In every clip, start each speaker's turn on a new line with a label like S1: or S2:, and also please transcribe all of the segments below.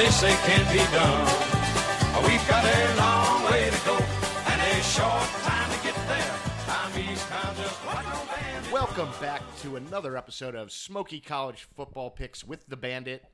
S1: they say can't be done. We've got a long way to go and a short time to get there. Time east, time just like.
S2: Welcome back to another episode of Smoky College Football Picks with the Bandit.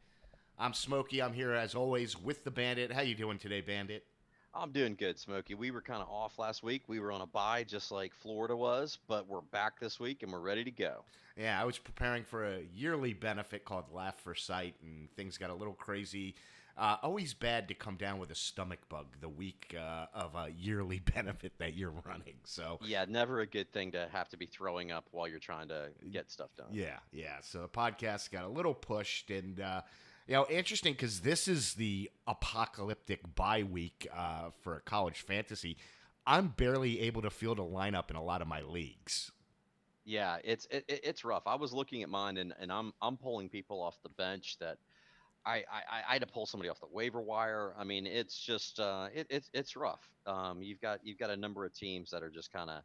S2: I'm Smoky. I'm here as always with the Bandit. How you doing today, Bandit?
S3: I'm doing good, Smokey. We were kind of off last week. We were on a bye, just like Florida was, but we're back this week and we're ready to go.
S2: Yeah, I was preparing for a yearly benefit called Laugh for Sight, and things got a little crazy. Uh, always bad to come down with a stomach bug the week uh, of a yearly benefit that you're running. So
S3: Yeah, never a good thing to have to be throwing up while you're trying to get stuff done.
S2: Yeah, yeah. So the podcast got a little pushed, and uh, you know, interesting because this is the apocalyptic bye week uh, for college fantasy. I'm barely able to field a lineup in a lot of my leagues.
S3: Yeah, it's it, it- it's rough. I was looking at mine, and, and I'm I'm pulling people off the bench that I, I I had to pull somebody off the waiver wire. I mean, it's just uh, it, it's it's rough. Um, you've got you've got a number of teams that are just kind of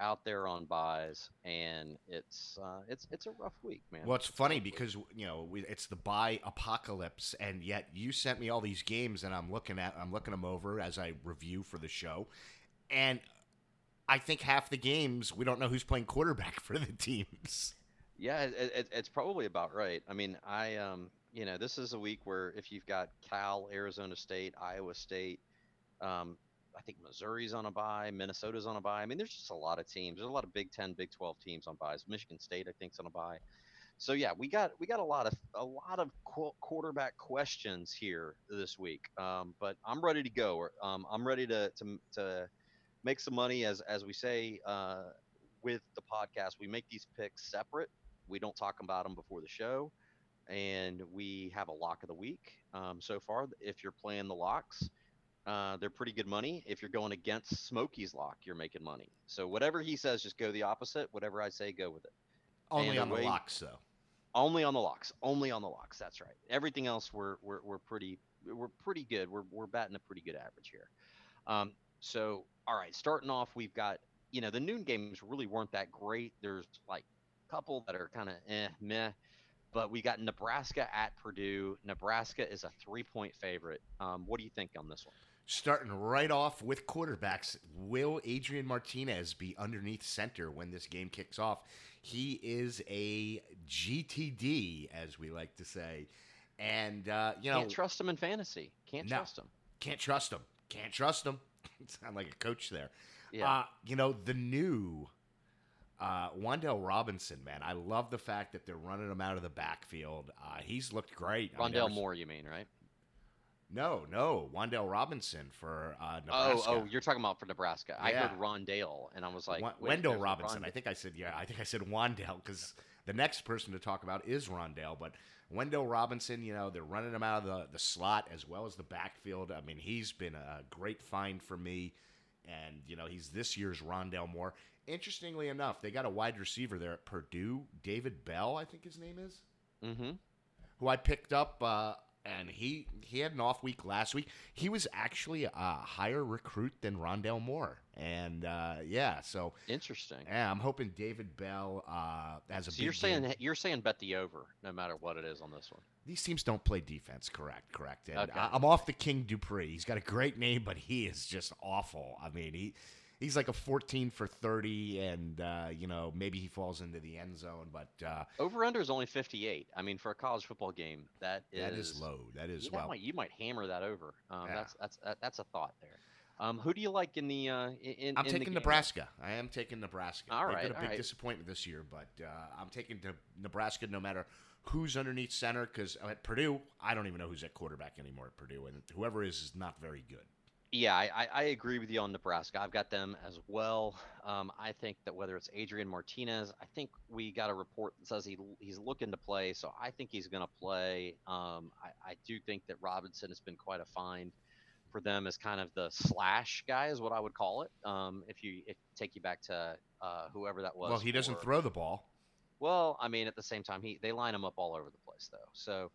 S3: out there on buys, and it's uh, it's it's a rough week, man.
S2: Well, it's funny because you know we, it's the buy apocalypse, and yet you sent me all these games, and I'm looking at I'm looking them over as I review for the show, and I think half the games we don't know who's playing quarterback for the teams.
S3: Yeah, it, it, it's probably about right. I mean, I um, you know, this is a week where if you've got Cal, Arizona State, Iowa State, um, I think Missouri's on a buy, Minnesota's on a buy. I mean, there's just a lot of teams. There's a lot of Big Ten, Big Twelve teams on buys. Michigan State, I think's on a buy. So yeah, we got we got a lot of a lot of qu- quarterback questions here this week. Um, but I'm ready to go. Um, I'm ready to to to make some money as as we say uh, with the podcast. We make these picks separate. We don't talk about them before the show, and we have a lock of the week. Um, so far, if you're playing the locks, uh, they're pretty good money. If you're going against Smokey's lock, you're making money. So whatever he says, just go the opposite. Whatever I say, go with it.
S2: Only
S3: And
S2: on the locks, though.
S3: Only on the locks. Only on the locks. That's right. Everything else, we're we're, we're pretty we're pretty good. We're we're batting a pretty good average here. Um, so all right, starting off, we've got you know the noon games really weren't that great. There's like a couple that are kind of eh meh, but we got Nebraska at Purdue. Nebraska is a three point favorite. Um, what do you think on this one?
S2: Starting right off with quarterbacks, will Adrian Martinez be underneath center when this game kicks off? He is a GTD, as we like to say, and uh, you know
S3: Can't trust him in fantasy. Can't
S2: No.
S3: trust him.
S2: can't trust him. Can't trust him. Sound like a coach there.
S3: Yeah.
S2: Uh, you know the new uh, Wan'Dale Robinson, man. I love the fact that they're running him out of the backfield. Uh, he's looked great. I mean, Rondale
S3: Moore, you mean, right?
S2: No, no, Wan'Dale Robinson for uh,
S3: Oh,
S2: Nebraska.
S3: oh, you're talking about for Nebraska. I heard Rondale, and I was like, wait,
S2: Wendell Robinson.
S3: Rondale.
S2: I think I said yeah. I think I said Wan'Dale because the next person to talk about is Rondale. But Wendell Robinson, you know, they're running him out of the, the slot as well as the backfield. I mean, he's been a great find for me, and you know, he's this year's Rondale Moore. Interestingly enough, they got a wide receiver there at Purdue, David Bell, I think his name is,
S3: Mm-hmm.
S2: who I picked up. Uh, and he he had an off week last week. He was actually a higher recruit than Rondale Moore, and uh, yeah, so
S3: Interesting.
S2: yeah, I'm hoping David Bell uh, has a
S3: So
S2: big
S3: you're saying
S2: game.
S3: you're saying bet the over, no matter what it is on this one.
S2: these teams don't play defense. Correct, correct. And
S3: Okay.
S2: I, I'm off the King Doerue. He's got a great name, but he is just awful. I mean, he he's like a 14 for 30, and uh, you know maybe he falls into the end zone, but uh,
S3: Over under is only 58. I mean, for a college football game, that is
S2: that is low. That is
S3: You,
S2: well.
S3: might, you might hammer that over. Um,
S2: Yeah.
S3: That's that's that's a thought there. Um, who do you like in the? Uh, in,
S2: I'm
S3: in the
S2: taking? Nebraska. I am taking Nebraska.
S3: All
S2: They've
S3: right,
S2: been a big
S3: right.
S2: disappointment this year, but uh, I'm taking to Nebraska no matter who's underneath center. Because at Purdue, I don't even know who's at quarterback anymore at Purdue, and whoever is is not very good.
S3: Yeah, I, I, agree with you on Nebraska. I've got them as well. Um, I think that whether it's Adrian Martinez, I think we got a report that says he he's looking to play, so I think he's going to play. Um, I, I do think that Robinson has been quite a find for them as kind of the slash guy, is what I would call it. Um, if you if take you back to uh, whoever that was.
S2: Well, he doesn't throw the ball.
S3: Well, I mean, at the same time, he they line him up all over the place, though. So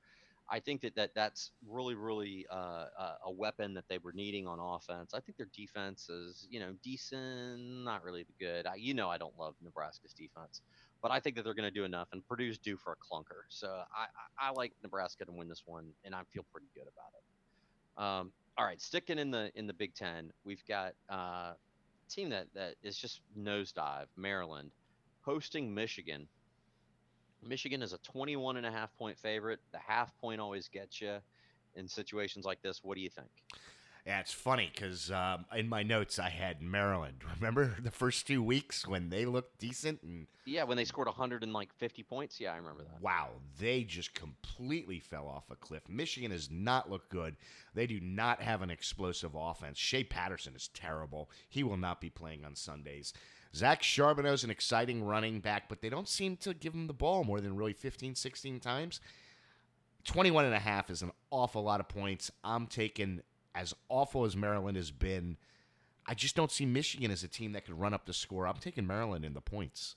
S3: I think that, that that's really, really uh, uh, a weapon that they were needing on offense. I think their defense is, you know, decent, not really good. I, you know, I don't love Nebraska's defense, but I think that they're going to do enough. And Purdue's due for a clunker, so I, I, I like Nebraska to win this one, and I feel pretty good about it. Um, all right, sticking in the in the Big Ten, we've got uh, a team that that is just nosedive. Maryland hosting Michigan. Michigan is a 21 and a half point favorite. The half point always gets you in situations like this. What do you think?
S2: Yeah, it's funny because um, in my notes I had Maryland. Remember the first two weeks when they looked decent and
S3: Yeah, when they scored 100 and like 50 points. Yeah, I remember that.
S2: wow, they just completely fell off a cliff. Michigan has not looked good. They do not have an explosive offense. Shea Patterson is terrible. He will not be playing on Sundays. Zach Charbonnet's an exciting running back, but they don't seem to give him the ball more than really 15, 16 times. 21 and a half is an awful lot of points. I'm taking as awful as Maryland has been. I just don't see Michigan as a team that can run up the score. I'm taking Maryland in the points.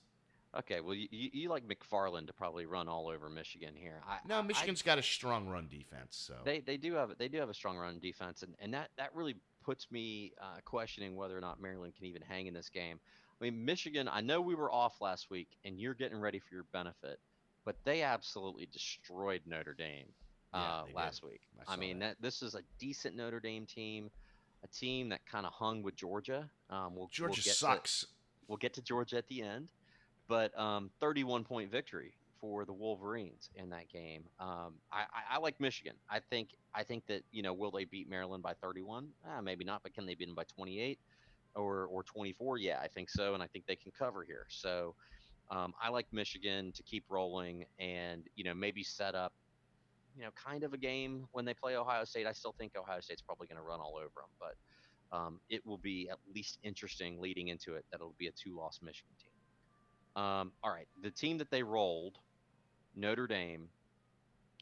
S3: Okay, well, you, you like McFarland to probably run all over Michigan here. I,
S2: No,
S3: I-
S2: Michigan's got a strong run defense, so
S3: They they do have they do have a strong run defense, and, and that that really puts me uh, questioning whether or not Maryland can even hang in this game. I mean, Michigan. I know we were off last week, and you're getting ready for your benefit, but they absolutely destroyed Notre Dame
S2: Yeah,
S3: uh,
S2: did.
S3: last week.
S2: I
S3: I, mean,
S2: that.
S3: that. this is a decent Notre Dame team, a team that kind of hung with Georgia. Um, we'll,
S2: Georgia
S3: we'll get to-
S2: sucks.
S3: we'll get to Georgia at the end, but um, 31 point victory for the Wolverines in that game. Um, I, I, I like Michigan. I think I think that you know will they beat Maryland by 31? Ah, maybe not, but can they beat them by 28 or or 24? Yeah, I think so, and I think they can cover here. So um, I like Michigan to keep rolling and you know maybe set up. You know, kind of a game when they play Ohio State. I still think Ohio State's probably going to run all over them, but um, it will be at least interesting leading into it that it'll be a two-loss Michigan team. Um, all right, the team that they rolled, Notre Dame,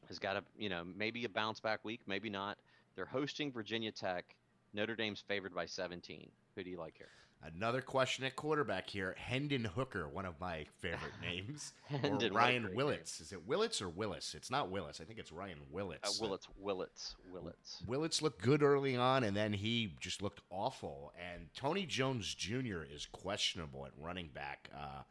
S3: has got a you know maybe a bounce back week, maybe not. They're hosting Virginia Tech. Notre Dame's favored by 17. Who do you like here?
S2: Another question at quarterback here. Hendon Hooker, one of my favorite names.
S3: Hendon,
S2: or Ryan Willits. Is it Willits or Willis? It's not Willis. I think it's Ryan Willits.
S3: Uh, Willits, Willits, Willits.
S2: Willits looked good early on, and then he just looked awful. And Tony Jones Jr. is questionable at running back uh,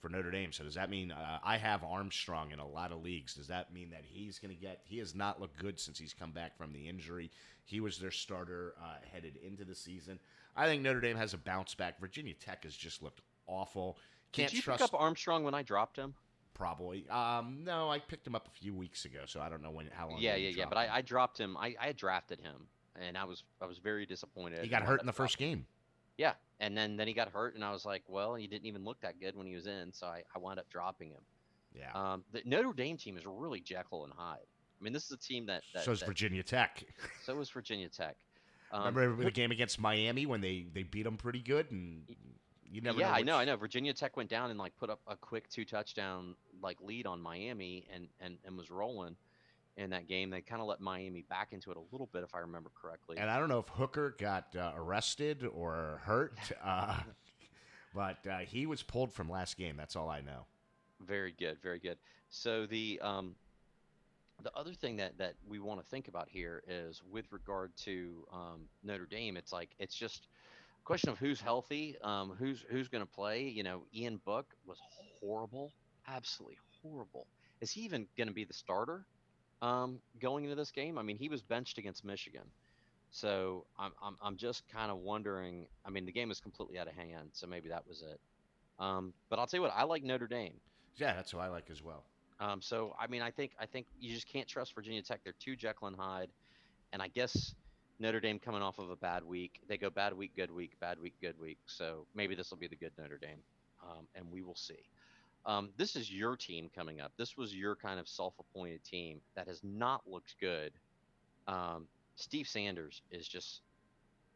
S2: for Notre Dame. So does that mean uh, I have Armstrong in a lot of leagues? Does that mean that he's going to get? He has not looked good since he's come back from the injury. He was their starter uh, headed into the season. I think Notre Dame has a bounce back. Virginia Tech has just looked awful. Can't
S3: Did you
S2: trust
S3: pick up Armstrong when I dropped him?
S2: probably. Um, no, I picked him up a few weeks ago, so I don't know when how long.
S3: Yeah, yeah, yeah. But I. I dropped him. I, I had drafted him, and I was I was very disappointed.
S2: he got hurt in the first game.
S3: Yeah, and then then he got hurt, and I was like, well, he didn't even look that good when he was in, so I, I wound up dropping him.
S2: Yeah.
S3: Um, the Notre Dame team is really Jekyll and Hyde. I mean, this is a team that, that
S2: so is
S3: that-
S2: Virginia Tech.
S3: so is Virginia Tech. Um,
S2: Remember the game against Miami when they, they beat them pretty good, and you never.
S3: yeah,
S2: know
S3: I know, I know. Virginia Tech went down and like put up a quick two touchdown like lead on Miami and and and was rolling in that game. They kind of let Miami back into it a little bit, if I remember correctly.
S2: And I don't know if Hooker got uh, arrested or hurt, uh, but uh, he was pulled from last game. That's all I know.
S3: Very good, very good. So the um, the other thing that that we want to think about here is with regard to um, Notre Dame. It's like it's just a question of who's healthy, um, who's who's going to play. You know, Ian Book was horrible, absolutely horrible. Is he even going to be the starter um, going into this game? I mean, he was benched against Michigan. So I'm, I'm, I'm just kind of wondering. I mean, the game was completely out of hand, so maybe that was it. Um, but I'll tell you what, I like Notre Dame.
S2: Yeah, that's who I like as well.
S3: Um, so I mean, I think I think you just can't trust Virginia Tech. They're too Jekyll and Hyde, and I guess Notre Dame coming off of a bad week. They go bad week, good week, bad week, good week. So maybe this will be the good Notre Dame, um, and we will see. Um, this is your team coming up. This was your kind of self-appointed team that has not looked good. Um, Steve Sanders is just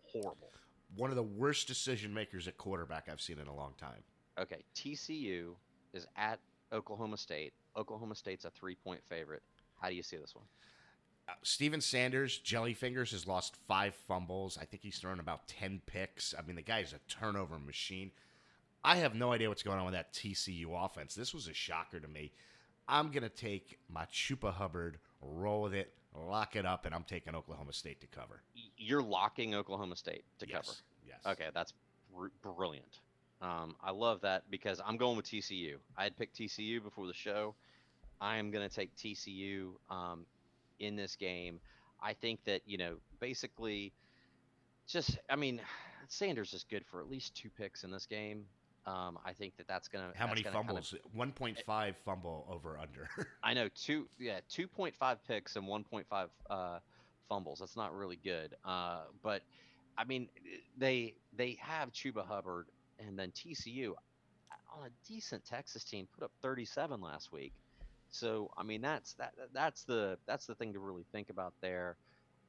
S3: horrible.
S2: One of the worst decision makers at quarterback I've seen in a long time.
S3: Okay, TCU is at Oklahoma State. Oklahoma State's a three-point favorite. How do you see this one?
S2: Uh, Steven Sanders, Jellyfingers, has lost five fumbles. I think he's thrown about 10 picks. I mean, the guy is a turnover machine. I have no idea what's going on with that TCU offense. This was a shocker to me. I'm going to take my Chuba Hubbard, roll with it, lock it up, and I'm taking Oklahoma State to cover.
S3: You're locking Oklahoma State to
S2: yes.
S3: cover.
S2: Yes.
S3: Okay, that's br- brilliant. Um, I love that because I'm going with TCU. I had picked TCU before the show. I am going to take TCU um, in this game. I think that you know basically, just I mean, Sanders is good for at least two picks in this game. Um, I think that that's gonna.
S2: How many
S3: gonna kind of-
S2: fumbles? 1.5 fumble over under.
S3: I know two, yeah, two point five picks and one point five uh, fumbles. That's not really good. Uh, but I mean, they they have Chuba Hubbard and then TCU on a decent Texas team put up 37 last week. So I mean, that's that that's the that's the thing to really think about there.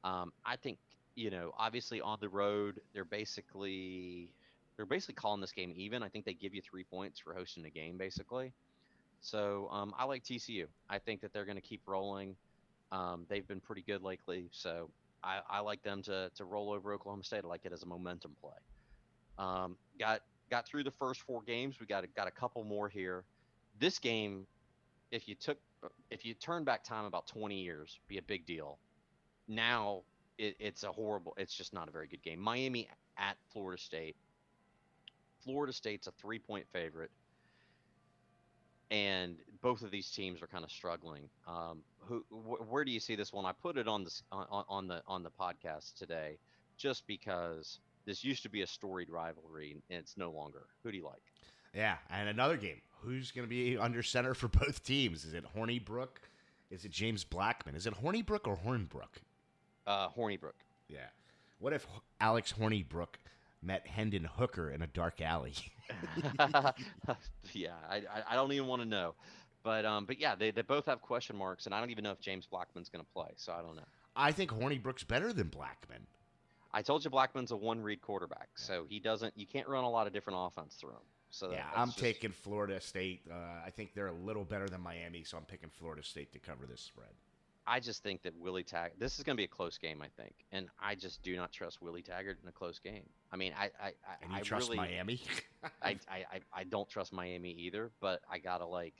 S3: Um, I think you know, obviously on the road, they're basically they're basically calling this game even. I think they give you three points for hosting a game, basically. So um, I like TCU. I think that they're going to keep rolling. Um, they've been pretty good lately, so I, I like them to to roll over Oklahoma State. I like it as a momentum play. Um, got got through the first four games. We got got a couple more here. This game, if you took if you turn back time about 20 years, be a big deal. Now it, it's a horrible. It's just not a very good game. Miami at Florida State. Florida State's a three point favorite and both of these teams are kind of struggling. Um, who, wh- where do you see this one? I put it on the on, on the on the podcast today, just because this used to be a storied rivalry and it's no longer. Who do you like?
S2: yeah, and another game. Who's going to be under center for both teams? Is it Hornibrook? Is it James Blackman? Is it Hornibrook or Hornbrook?
S3: Uh, Hornibrook.
S2: Yeah. What if Alex Hornibrook met Hendon Hooker in a dark alley?
S3: yeah, I, I, don't even want to know, but um, but yeah, they, they both have question marks, and I don't even know if James Blackman's going to play, so I don't know.
S2: I think Hornibrook's better than Blackman.
S3: I told you Blackman's a one read quarterback, so he doesn't. You can't run a lot of different offense through him. So
S2: Yeah, I'm
S3: just-
S2: taking Florida State. Uh, I think they're a little better than Miami, so I'm picking Florida State to cover this spread.
S3: I just think that Willie Tag. This is going to be a close game, I think, and I just do not trust Willie Taggart in a close game. I mean, I I I,
S2: And you
S3: I
S2: trust
S3: really,
S2: Miami?
S3: I, I I I don't trust Miami either, but I gotta like.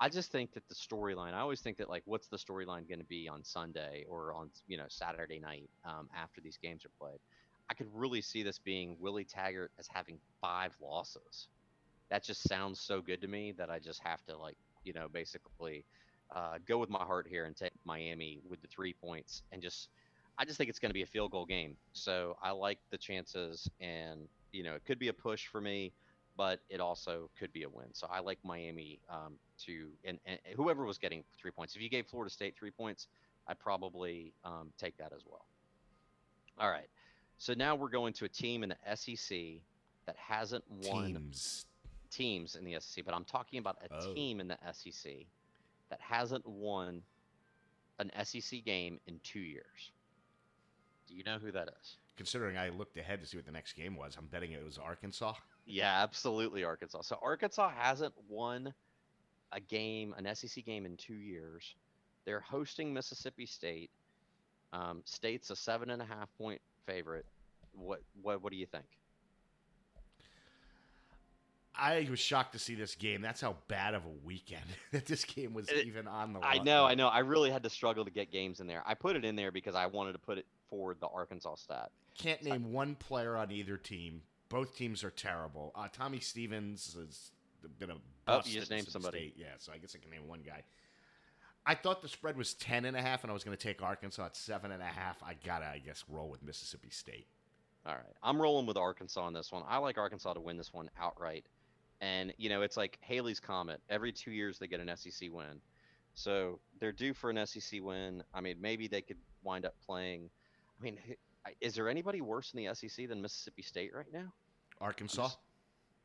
S3: I just think that the storyline. I always think that like, what's the storyline going to be on Sunday or on you know Saturday night um, after these games are played? I could really see this being Willie Taggart as having five losses. That just sounds so good to me that I just have to like you know basically uh, go with my heart here and take Miami with the three points and just. I just think it's going to be a field goal game, so I like the chances, and you know it could be a push for me but it also could be a win. So I like Miami um, to and, and whoever was getting three points. If you gave Florida State three points, I'd probably um, take that as well. All right. So now we're going to a team in the SEC that hasn't won
S2: Teams.
S3: teams in the SEC, but I'm talking about a
S2: Oh.
S3: team in the SEC that hasn't won an SEC game in two years. Do you know who that is?
S2: Considering I looked ahead to see what the next game was, I'm betting it was Arkansas.
S3: Yeah, absolutely, Arkansas. So Arkansas hasn't won a game, an SEC game, in two years. They're hosting Mississippi State. Um, State's a seven and a half point favorite. What what what do you think?
S2: I was shocked to see this game. That's how bad of a weekend that this game was
S3: It-
S2: even on the.
S3: I know, I know. I really had to struggle to get games in there. I put it in there because I wanted to put it forward the Arkansas stat.
S2: Can't name one player on either team. Both teams are terrible. Uh, Tommy Stevens has been a
S3: Oh,
S2: bust
S3: you just named somebody.
S2: State. Yeah, so I guess I can name one guy. I thought the spread was ten and a half, and I was going to take Arkansas at seven and a half. I gotta, I guess, roll with Mississippi State.
S3: All right. I'm rolling with Arkansas on this one. I like Arkansas to win this one outright. And, you know, it's like Halley's Comet. Every two years they get an SEC win. So they're due for an SEC win. I mean, maybe they could wind up playing. I mean, is there anybody worse in the SEC than Mississippi State right now?
S2: Arkansas,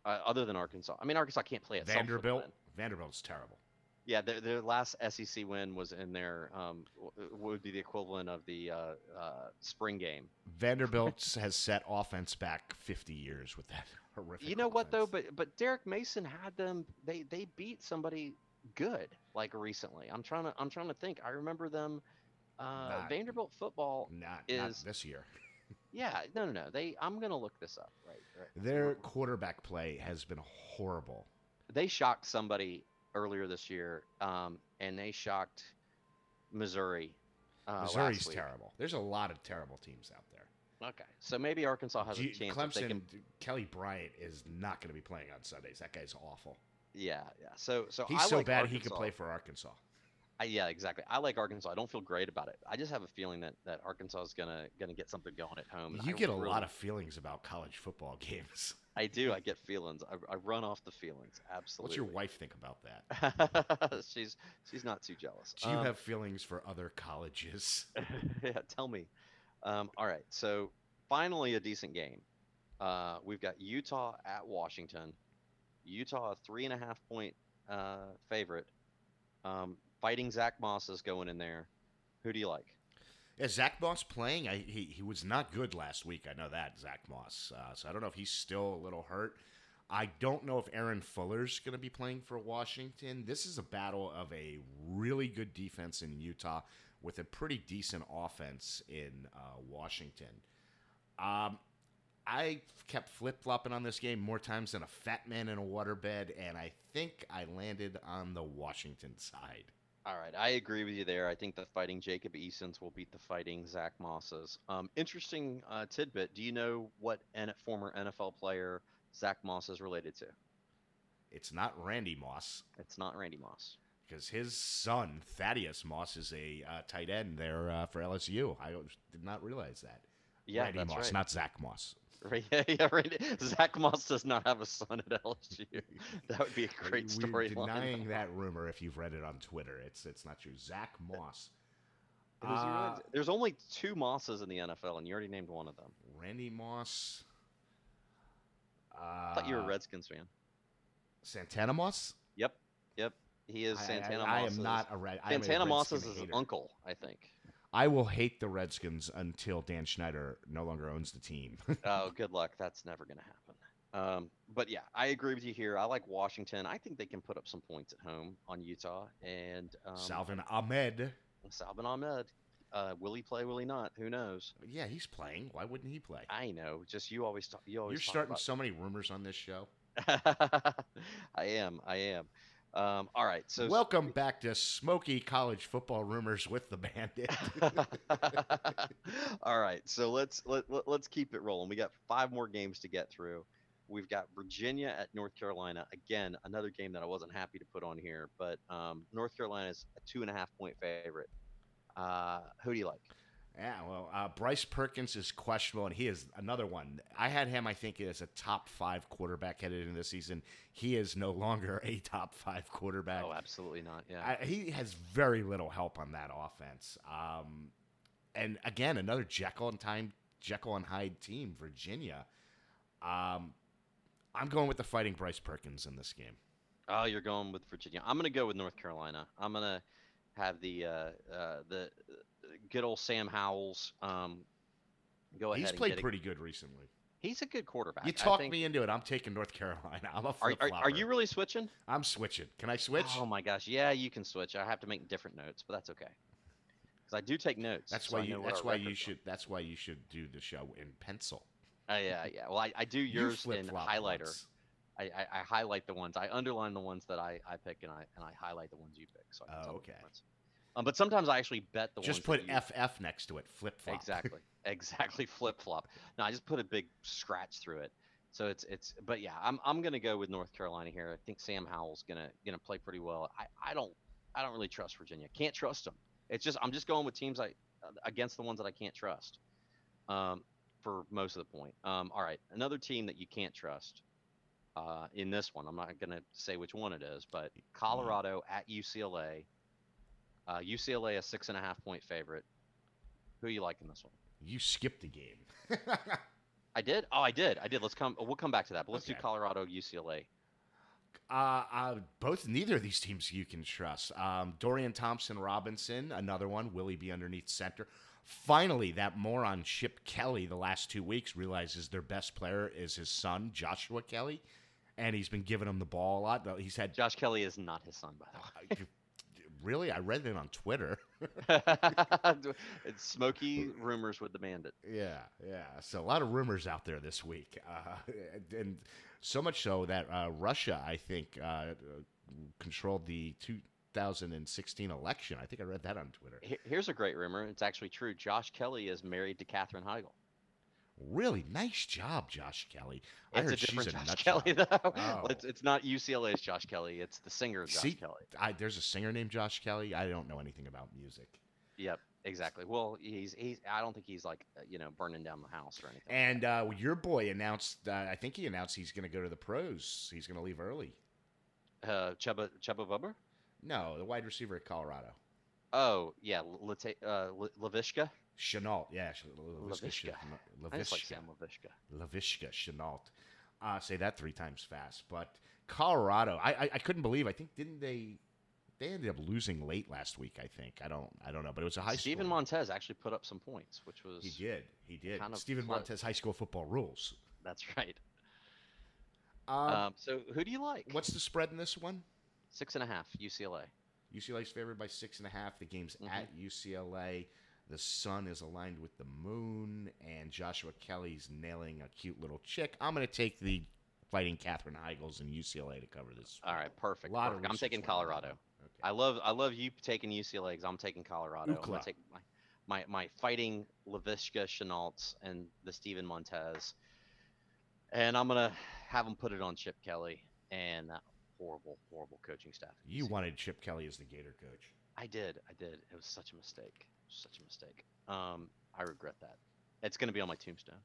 S3: Uh, other than Arkansas. I mean, Arkansas can't play at
S2: Vanderbilt. Vanderbilt's terrible.
S3: Yeah, their, their last SEC win was in their um, would be the equivalent of the uh, uh, spring game.
S2: Vanderbilt has set offense back 50 years with that horrific.
S3: You know what though? But but Derek Mason had them. They they beat somebody good like recently. I'm trying to I'm trying to think. I remember them. Uh,
S2: Not-
S3: Vanderbilt football.
S2: not, not
S3: is-
S2: this year.
S3: Yeah, no no no. They I'm gonna look this up. Right. right.
S2: Their quarterback play has been horrible.
S3: They shocked somebody earlier this year, um, and they shocked Missouri. Uh,
S2: Missouri's terrible. There's a lot of terrible teams out there.
S3: Okay, so maybe Arkansas has a
S2: G-
S3: chance.
S2: Clemson,
S3: can,
S2: Kelly Bryant is not going to be playing on Sundays. That guy's awful.
S3: yeah, yeah. So so
S2: He's
S3: I
S2: so
S3: like
S2: bad he could play for Arkansas.
S3: I, yeah, exactly. I like Arkansas. I don't feel great about it. I just have a feeling that, that Arkansas is gonna gonna get something going at home.
S2: You
S3: I
S2: get a
S3: really-
S2: lot of feelings about college football games.
S3: I do. I get feelings. I, I run off the feelings. Absolutely.
S2: What's your wife think about that?
S3: she's she's not too jealous.
S2: Do you
S3: Um,
S2: have feelings for other colleges?
S3: yeah, tell me. Um, all right, so finally a decent game. Uh, we've got Utah at Washington. Utah a three and a half point uh, favorite. Um, fighting Zach Moss is going in there. Who do you like?
S2: Is Zach Moss playing? I, he he was not good last week. I know that Zach Moss. Uh, so I don't know if he's still a little hurt. I don't know if Aaron Fuller's going to be playing for Washington. This is a battle of a really good defense in Utah with a pretty decent offense in uh, Washington. Um, I kept flip flopping on this game more times than a fat man in a waterbed, and I think I landed on the Washington side.
S3: All right, I agree with you there. I think the fighting Jacob Easons will beat the fighting Zach Mosses. Um, interesting uh, tidbit. Do you know what N- former NFL player Zach Moss is related to?
S2: It's not Randy Moss.
S3: It's not Randy Moss.
S2: because his son Thaddeus Moss is a uh, tight end there uh, for LSU. I did not realize that.
S3: Yeah,
S2: Randy Moss,
S3: right.
S2: not Zach Moss.
S3: Right, yeah, yeah, right. Zach Moss does not have a son at LSU. That would be a great
S2: We're
S3: storyline.
S2: denying that rumor if you've read it on Twitter. It's it's not true. Zach Moss. Uh,
S3: There's only two Mosses in the NFL, and you already named one of them.
S2: Randy Moss. Uh,
S3: I thought you were a Redskins fan.
S2: Santana Moss.
S3: Yep, yep. He is
S2: I- I-
S3: Santana
S2: I, am not a red. I am a
S3: Santana Moss is his uncle, I think.
S2: I will hate the Redskins until Dan Snyder no longer owns the team.
S3: oh, good luck. That's never going to happen. Um, but yeah, I agree with you here. I like Washington. I think they can put up some points at home on Utah. And um,
S2: Salvon Ahmed.
S3: Salvon Ahmed. Uh, will he play? Will he not? Who knows?
S2: Yeah, he's playing. Why wouldn't he play?
S3: I know. Just you always talk. You always
S2: You're starting so many rumors on this show.
S3: I am. I am. Um, all right. So
S2: Welcome back to Smoky College Football Rumors with the Bandit.
S3: All right, so let's let, let, let's keep it rolling. We got five more games to get through. We've got Virginia at North Carolina. Again, another game that I wasn't happy to put on here, but um, North Carolina is a two and a half point favorite. Uh, who do you like?
S2: Yeah, well, uh, Bryce Perkins is questionable, and he is another one. I had him, I think, as a top five quarterback headed into the season. He is no longer a top five quarterback.
S3: Oh, absolutely not. Yeah.
S2: I, he has very little help on that offense. Um, and again, another Jekyll and time Jekyll and Hyde team, Virginia. Um, I'm going with the fighting Bryce Perkins in this game.
S3: Oh, you're going with Virginia. I'm going to go with North Carolina. I'm going to have the uh, uh, the good old Sam Howells um, go ahead.
S2: He's played pretty good recently.
S3: He's a good quarterback.
S2: You talked
S3: think-
S2: me into it. I'm taking North Carolina. I'm a
S3: Are,
S2: flip
S3: are, are you really switching?
S2: I'm switching. Can I switch?
S3: Oh my gosh, yeah, you can switch. I have to make different notes, but that's okay. Because I do take notes.
S2: that's why
S3: know
S2: you. That's why you
S3: records are.
S2: should. That's why you should do the show in pencil.
S3: Uh, yeah, yeah. Well, I, I do
S2: You
S3: yours in highlighter.
S2: once.
S3: I, I, I highlight the ones. I underline the ones that I, I pick, and I and I highlight the ones you pick. So I can
S2: Oh, okay.
S3: Um, but sometimes I actually bet the
S2: Just put FF next to it. Flip flop.
S3: Exactly. Exactly. Flip flop. No, I just put a big scratch through it. So it's it's but yeah, I'm I'm gonna go with North Carolina here. I think Sam Howell's gonna gonna play pretty well. I, I don't I don't really trust Virginia. Can't trust them. It's just I'm just going with teams I against the ones that I can't trust. Um, for most of the point. Um, all right, another team that you can't trust. Uh, in this one, I'm not gonna say which one it is, but Colorado at UCLA. Uh, UCLA a six and a half point favorite. Who you like in this one?
S2: You skipped the game.
S3: I did. Oh, I did. I did. Let's come. We'll come back to that. But let's do Colorado, UCLA.
S2: Uh, uh, both neither of these teams you can trust. Um, Dorian Thompson Robinson, another one. Will he be underneath center? Finally, that moron Chip Kelly, the last two weeks, realizes their best player is his son Joshua Kelly, and he's been giving him the ball a lot. He's had
S3: Josh Kelly is not his son, by
S2: really. I read it on Twitter.
S3: it's smoky rumors would demand it.
S2: Yeah, yeah. So a lot of rumors out there this week, uh, and so much so that uh, Russia, I think, uh, controlled the 2016 election. I think I read that on Twitter.
S3: Here's a great rumor. It's actually true. Josh Kelly is married to Katherine Heigl.
S2: Really nice job, Josh Kelly. I
S3: It's a
S2: heard
S3: different
S2: she's a
S3: Josh
S2: nut
S3: Kelly
S2: job.
S3: though.
S2: Oh.
S3: It's it's not UCLA's Josh Kelly. It's the singer Josh
S2: See,
S3: Kelly.
S2: I, there's a singer named Josh Kelly. I don't know anything about music.
S3: Yep, exactly. Well, he's he's. I don't think he's like uh, you know burning down the house or anything.
S2: And uh, your boy announced. Uh, I think he announced he's going to go to the pros. He's going to leave early.
S3: uh, Chuba Chuba Bubber.
S2: No, the wide receiver at Colorado,
S3: Oh yeah, Late, uh, Laviska.
S2: Shenault. Yeah, Laviska.
S3: Laviska. I just like. Sam Laviska.
S2: Laviska Shenault. Uh, say that three times fast. But Colorado, I, I I couldn't believe. I think didn't they? They ended up losing late last week. I think. I don't. I don't know. But it was a high.
S3: School.
S2: Stephen.
S3: Montez actually put up some points, which was
S2: He did. He did.
S3: kind of
S2: Stephen
S3: flip.
S2: Montez High School football rules.
S3: That's right.
S2: Um,
S3: Um, so who do you like?
S2: what's the spread in this one?
S3: six and a half UCLA?
S2: UCLA's favored by six and a half. The game's
S3: Mhm.
S2: at UCLA. The sun is aligned with the moon, and Joshua Kelly's nailing a cute little chick. I'm going to take the fighting Katherine Heigls and UCLA to cover this.
S3: All right, perfect.
S2: A lot of.
S3: I'm taking
S2: went on that
S3: Colorado.
S2: Okay.
S3: I love I love you taking UCLA because I'm taking Colorado. I'm gonna take my, my my fighting Laviska Shenaults and the Steven Montez, and I'm gonna have them put it on Chip Kelly and that horrible horrible coaching staff.
S2: You wanted Chip Kelly as the Gator coach.
S3: I did I did. It was such a mistake. Such a mistake. Um, I regret that. It's gonna be on my tombstone.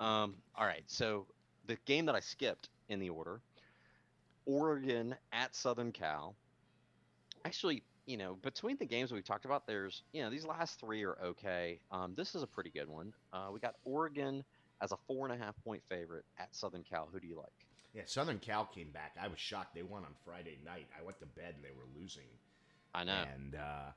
S3: Um, all right, so the game that I skipped in the order, Oregon at Southern Cal. Actually, you know, between the games we've talked about, there's, you know, these last three are okay. Um, this is a pretty good one. Uh, we got Oregon as a four and a half point favorite at Southern Cal. Who do you like?
S2: Yeah, Southern Cal came back. I was shocked. They won on Friday night. I went to bed and they were losing.
S3: I know.
S2: And uh,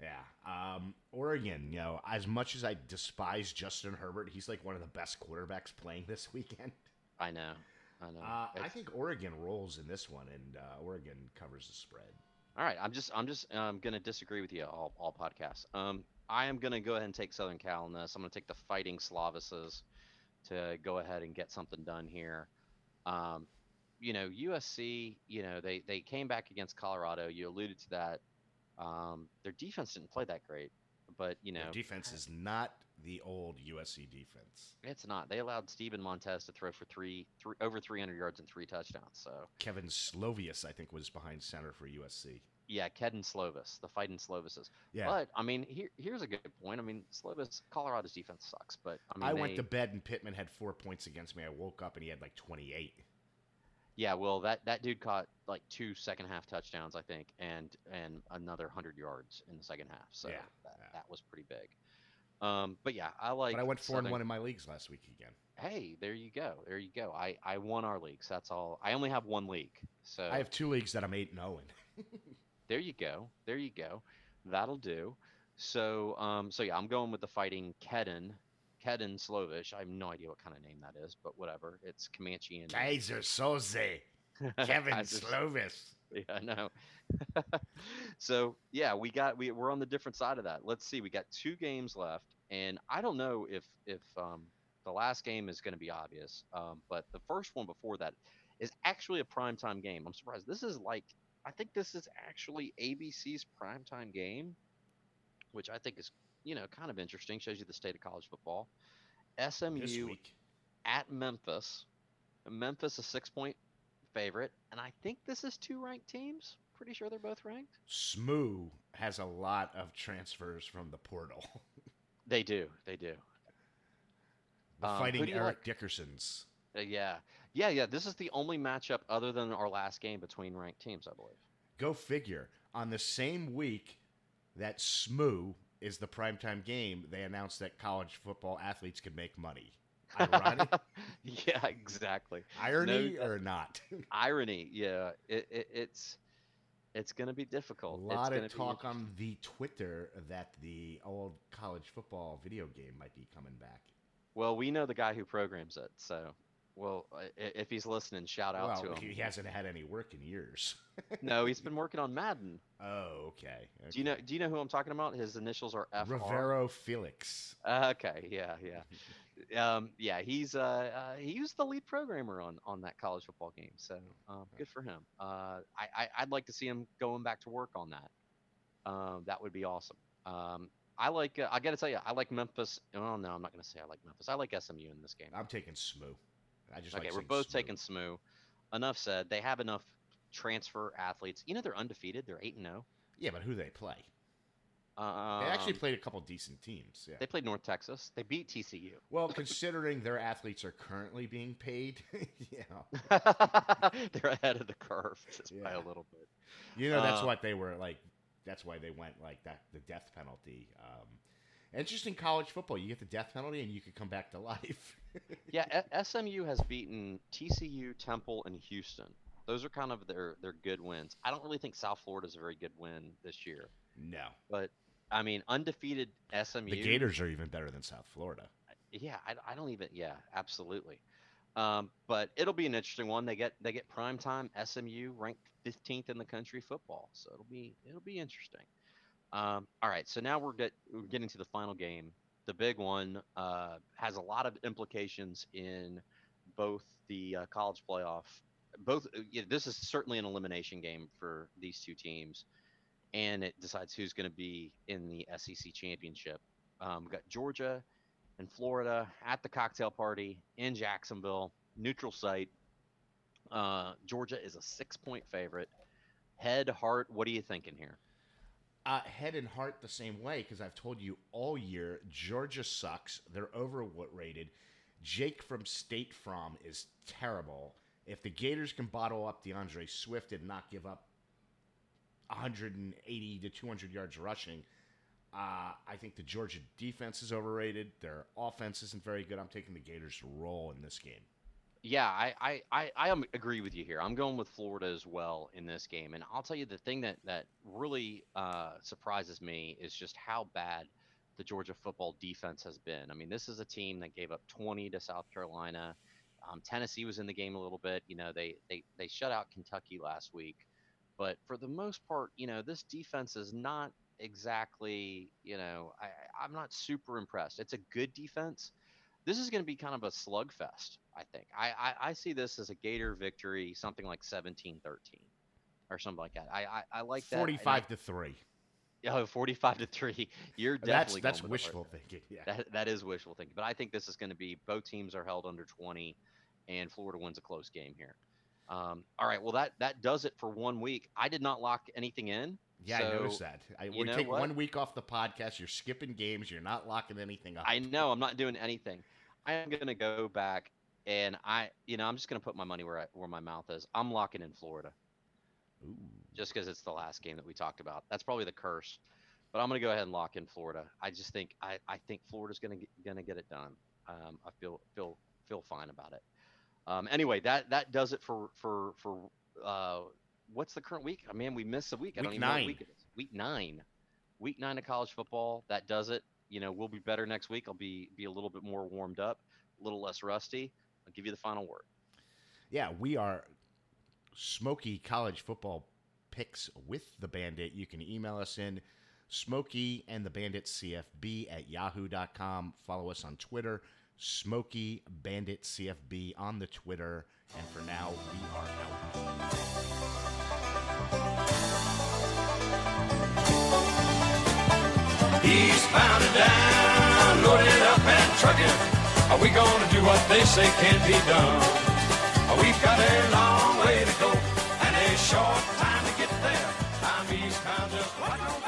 S2: yeah, um, Oregon. You know, as much as I despise Justin Herbert, he's like one of the best quarterbacks playing this weekend.
S3: I know. I know.
S2: Uh, I think Oregon rolls in this one, and uh, Oregon covers the spread.
S3: All right, I'm just I'm just um, gonna disagree with you all all podcasts. Um, I am gonna go ahead and take Southern Cal in this. I'm gonna take the Fighting Slovises to go ahead and get something done here. Um, you know, USC. You know, they they came back against Colorado. You alluded to that. Um, their defense didn't play that great, but you know,
S2: Their defense is not the old USC defense.
S3: it's not. They allowed Steven Montez to throw for three, three over 300 yards and three touchdowns. So
S2: Kevin Slovius, I think, was behind center for USC.
S3: yeah, Kedon Slovis, the Fighting Slovises.
S2: Yeah,
S3: But I mean, here, here's a good point. I mean, Slovis, Colorado's defense sucks, but I mean,
S2: I went to bed and Pittman had four points against me. I woke up and he had like 28.
S3: Yeah. Well, that that dude caught like two second half touchdowns, I think, and and another hundred yards in the second half. So
S2: Yeah,
S3: that,
S2: yeah.
S3: that was pretty big. Um, but yeah, I like.
S2: but I went four and one in my leagues last week again.
S3: Hey, there you go. There you go. I I won our leagues. That's all. I only have one league, so
S2: I have two leagues that I'm eight and zero in.
S3: There you go. There you go. That'll do. So, um, so yeah, I'm going with the fighting Kedon, Kedon Slovish. I have no idea what kind of name that is, but whatever. It's Comanche and
S2: Keyser Soze, Kevin Slovis.
S3: Yeah, I know. so yeah, we got we we're on the different side of that. Let's see. We got two games left, and I don't know if if um, the last game is going to be obvious, um, but the first one before that is actually a primetime game. I'm surprised. This is like I think this is actually ABC's primetime game, which I think is you know kind of interesting. Shows you the state of college football. SMU at Memphis. Memphis a six point favorite, and I think this is two ranked teams. Pretty sure they're both ranked.
S2: SMU has a lot of transfers from the portal.
S3: They do. They do.
S2: the
S3: Um,
S2: fighting
S3: do
S2: Eric
S3: like?
S2: Dickersons.
S3: Uh, yeah. Yeah, yeah. This is the only matchup other than our last game between ranked teams, I believe.
S2: Go figure. On the same week that Smoo is the primetime game, they announced that college football athletes could make money. Ironic?
S3: yeah, exactly.
S2: Irony
S3: No,
S2: or not?
S3: Irony. Yeah. It, it, it's it's going to be difficult. A
S2: lot
S3: gonna
S2: of talk
S3: interesting.
S2: on the Twitter that the old college football video game might be coming back.
S3: Well, we know the guy who programs it, so well, i- if he's listening, shout out
S2: well,
S3: to him.
S2: he hasn't had any work in years.
S3: no, he's been working on Madden.
S2: Oh, okay.
S3: Do you know? Do you know who I'm talking about? His initials are FR.
S2: Rivero Felix.
S3: Uh, okay, yeah, yeah, um, yeah. He's uh, uh, he was the lead programmer on on that college football game, so um, good for him. Uh, I, I I'd like to see him going back to work on that. Um, that would be awesome. Um, I like. Uh, I got to tell you, I like Memphis. Oh no, I'm not going to say I like Memphis. I like SMU in this game.
S2: I'm taking SMU. I just
S3: okay,
S2: like
S3: we're both
S2: SMU.
S3: taking SMU. Enough said. They have enough transfer athletes. You know, they're undefeated. They're eight and zero.
S2: Yeah, but who they play?
S3: Um,
S2: They actually played a couple decent teams. Yeah.
S3: They played North Texas. They beat TCU.
S2: Well, considering their athletes are currently being paid, yeah,
S3: they're ahead of the curve just by a little bit.
S2: you know that's
S3: Uh,
S2: what they were like. That's why they went like that. The death penalty. Um, and it's just in college football, you get the death penalty and you could come back to life.
S3: Yeah, SMU has beaten TCU, Temple, and Houston. Those are kind of their their good wins. I don't really think South Florida is a very good win this year,
S2: no,
S3: but I mean, undefeated SMU.
S2: the Gators are even better than South Florida.
S3: Yeah, I, I don't even. Yeah, absolutely. Um, but it'll be an interesting one. They get they get prime time. SMU ranked 15th in the country football, so it'll be it'll be interesting. Um, all right, so now we're get we're getting to the final game. The big one uh, has a lot of implications in both the uh, college playoff. Both uh, yeah, this is certainly an elimination game for these two teams, and it decides who's going to be in the SEC championship. Um, we got Georgia and Florida at the cocktail party in Jacksonville, neutral site. Uh, Georgia is a six-point favorite. Head, heart, what are you thinking here?
S2: Uh, head and heart the same way because I've told you all year Georgia sucks. They're overrated. Jake from State From is terrible. If the Gators can bottle up D'Andre Swift and not give up 180 to 200 yards rushing, uh, I think the Georgia defense is overrated. Their offense isn't very good. I'm taking the Gators to roll in this game.
S3: Yeah, I, I, I, I agree with you here. I'm going with Florida as well in this game. And I'll tell you the thing that, that really uh, surprises me is just how bad the Georgia football defense has been. I mean, this is a team that gave up 20 to South Carolina. Um, Tennessee was in the game a little bit. You know, they, they, they shut out Kentucky last week. But for the most part, you know, this defense is not exactly, you know, I- I'm not super impressed. It's a good defense this is going to be kind of a slugfest. I think. I, I I see this as a Gator victory, something like 17-13 or something like that. I I, I like that. and I-
S2: 45 to 3.
S3: Oh, 45 to 3. You're
S2: That's
S3: definitely
S2: that's
S3: going
S2: wishful thinking. Yeah.
S3: That, that is wishful thinking. But I think this is going to be both teams are held under 20 and Florida wins a close game here. Um, all right, well that that does it for one week. I did not lock anything in.
S2: Yeah, I noticed that. I, we take
S3: what?
S2: one week off the podcast. You're skipping games. You're not locking anything up.
S3: I know I'm not doing anything. I am going to go back and I, you know, I'm just going to put my money where I, where my mouth is. I'm locking in Florida
S2: Ooh.
S3: just because it's the last game that we talked about. That's probably the curse. But I'm going to go ahead and lock in Florida. I just think I, I think Florida's going to going to get it done. Um, I feel feel feel fine about it. Um, anyway, that that does it for for for uh, what's the current week? I mean, we missed a week. I don't
S2: Week
S3: even know
S2: nine.
S3: what week it is. Week nine. Week nine of college football. That does it. You know, we'll be better next week. I'll be be a little bit more warmed up, a little less rusty. I'll give you the final word.
S2: Yeah, we are Smoky College Football Picks with the Bandit. You can email us in Smoky and the Bandit CFB at yahoo.com. Follow us on Twitter, Smoky Bandit CFB on the Twitter. And for now, we are out.
S1: Eastbound and down, loaded up and trucking. Are we gonna do what they say can't be done? We've got a long way to go and a short time to get there. I'm eastbound, just like on